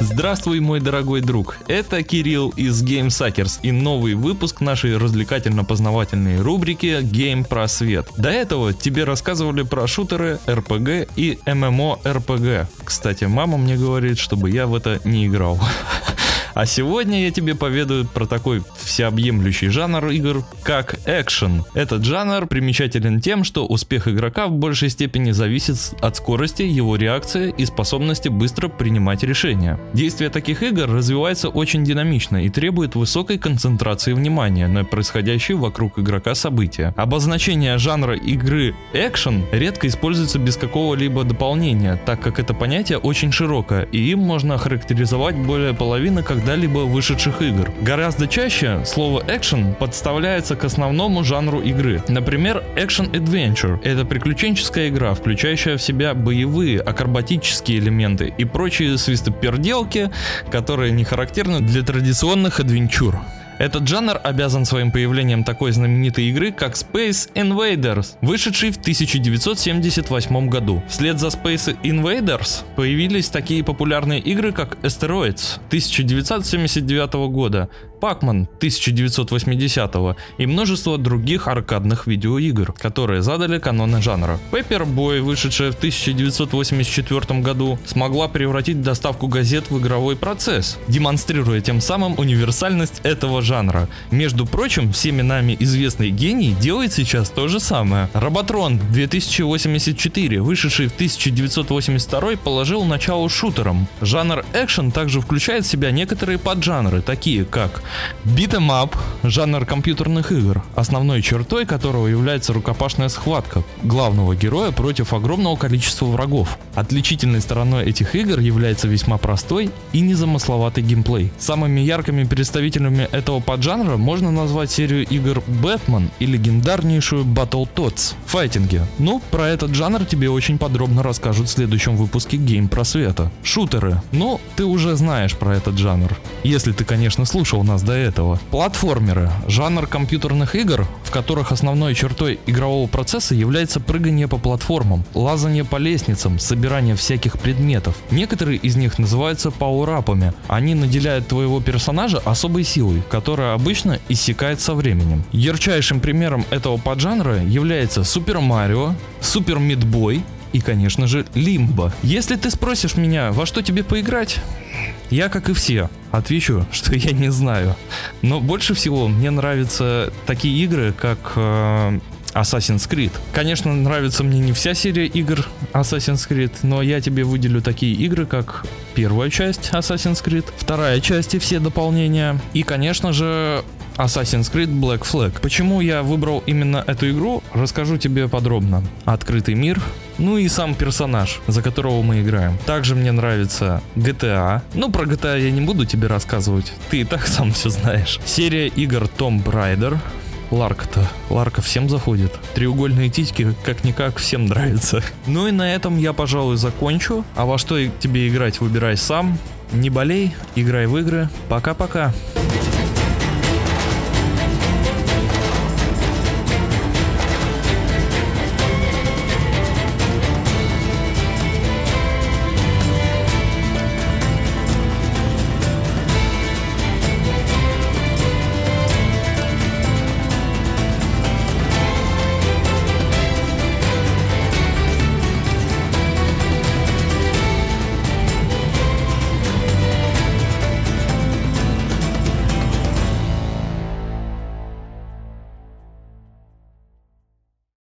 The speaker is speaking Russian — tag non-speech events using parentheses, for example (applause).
Здравствуй, мой дорогой друг. Это Кирилл из Game Suckers и новый выпуск нашей развлекательно-познавательной рубрики Game Просвет. До этого тебе рассказывали про шутеры, RPG и MMORPG. Кстати, мама мне говорит, чтобы я в это не играл. (laughs) А сегодня я тебе поведаю про такой всеобъемлющий жанр игр, как экшен. Этот жанр примечателен тем, что успех игрока в большей степени зависит от скорости его реакции и способности быстро принимать решения. Действие таких игр развивается очень динамично и требует высокой концентрации внимания на происходящие вокруг игрока события. Обозначение жанра игры экшен редко используется без какого-либо дополнения, так как это понятие очень широкое, и им можно охарактеризовать более половины когда-либо вышедших игр. Гораздо чаще слово экшен подставляется к основному жанру игры. Например, Action Adventure – это приключенческая игра, включающая в себя боевые, акробатические элементы и прочие свистоперделки, которые не характерны для традиционных адвенчур. Этот жанр обязан своим появлением такой знаменитой игры, как Space Invaders, вышедшей в 1978 году. Вслед за Space Invaders появились такие популярные игры, как Asteroids 1979 года, Pac-Man 1980 и множество других аркадных видеоигр, которые задали каноны жанра. Paperboy, вышедшая в 1984 году, смогла превратить доставку газет в игровой процесс, демонстрируя тем самым универсальность этого жанра. Между прочим, всеми нами известный гений делает сейчас то же самое. Роботрон 2084, вышедший в 1982, положил начало шутерам. Жанр экшен также включает в себя некоторые поджанры, такие как Up – жанр компьютерных игр, основной чертой которого является рукопашная схватка главного героя против огромного количества врагов. Отличительной стороной этих игр является весьма простой и незамысловатый геймплей. Самыми яркими представителями этого поджанра можно назвать серию игр Бэтмен и легендарнейшую Battletoads в файтинге. Ну, про этот жанр тебе очень подробно расскажут в следующем выпуске Гейм Просвета. Шутеры. Ну, ты уже знаешь про этот жанр. Если ты, конечно, слушал нас нас до этого. Платформеры – жанр компьютерных игр, в которых основной чертой игрового процесса является прыгание по платформам, лазание по лестницам, собирание всяких предметов. Некоторые из них называются пауэрапами. Они наделяют твоего персонажа особой силой, которая обычно иссякает со временем. Ярчайшим примером этого поджанра является Супер Марио, Супер Мидбой и, конечно же, Лимбо. Если ты спросишь меня, во что тебе поиграть, я, как и все, отвечу, (laughs) что я не знаю. Но больше всего мне нравятся такие игры, как э, Assassin's Creed. Конечно, нравится мне не вся серия игр Assassin's Creed, но я тебе выделю такие игры, как первая часть Assassin's Creed, вторая часть и все дополнения, и, конечно же, Assassin's Creed Black Flag. Почему я выбрал именно эту игру, расскажу тебе подробно. Открытый мир, ну и сам персонаж, за которого мы играем. Также мне нравится GTA. Ну, про GTA я не буду тебе рассказывать, ты и так (laughs) сам все знаешь. Серия игр Tomb Raider, Ларка-то. Ларка всем заходит. Треугольные титьки как-никак всем нравятся. (laughs) Ну и на этом я, пожалуй, закончу. А во что тебе играть, выбирай сам. Не болей, играй в игры. Пока-пока.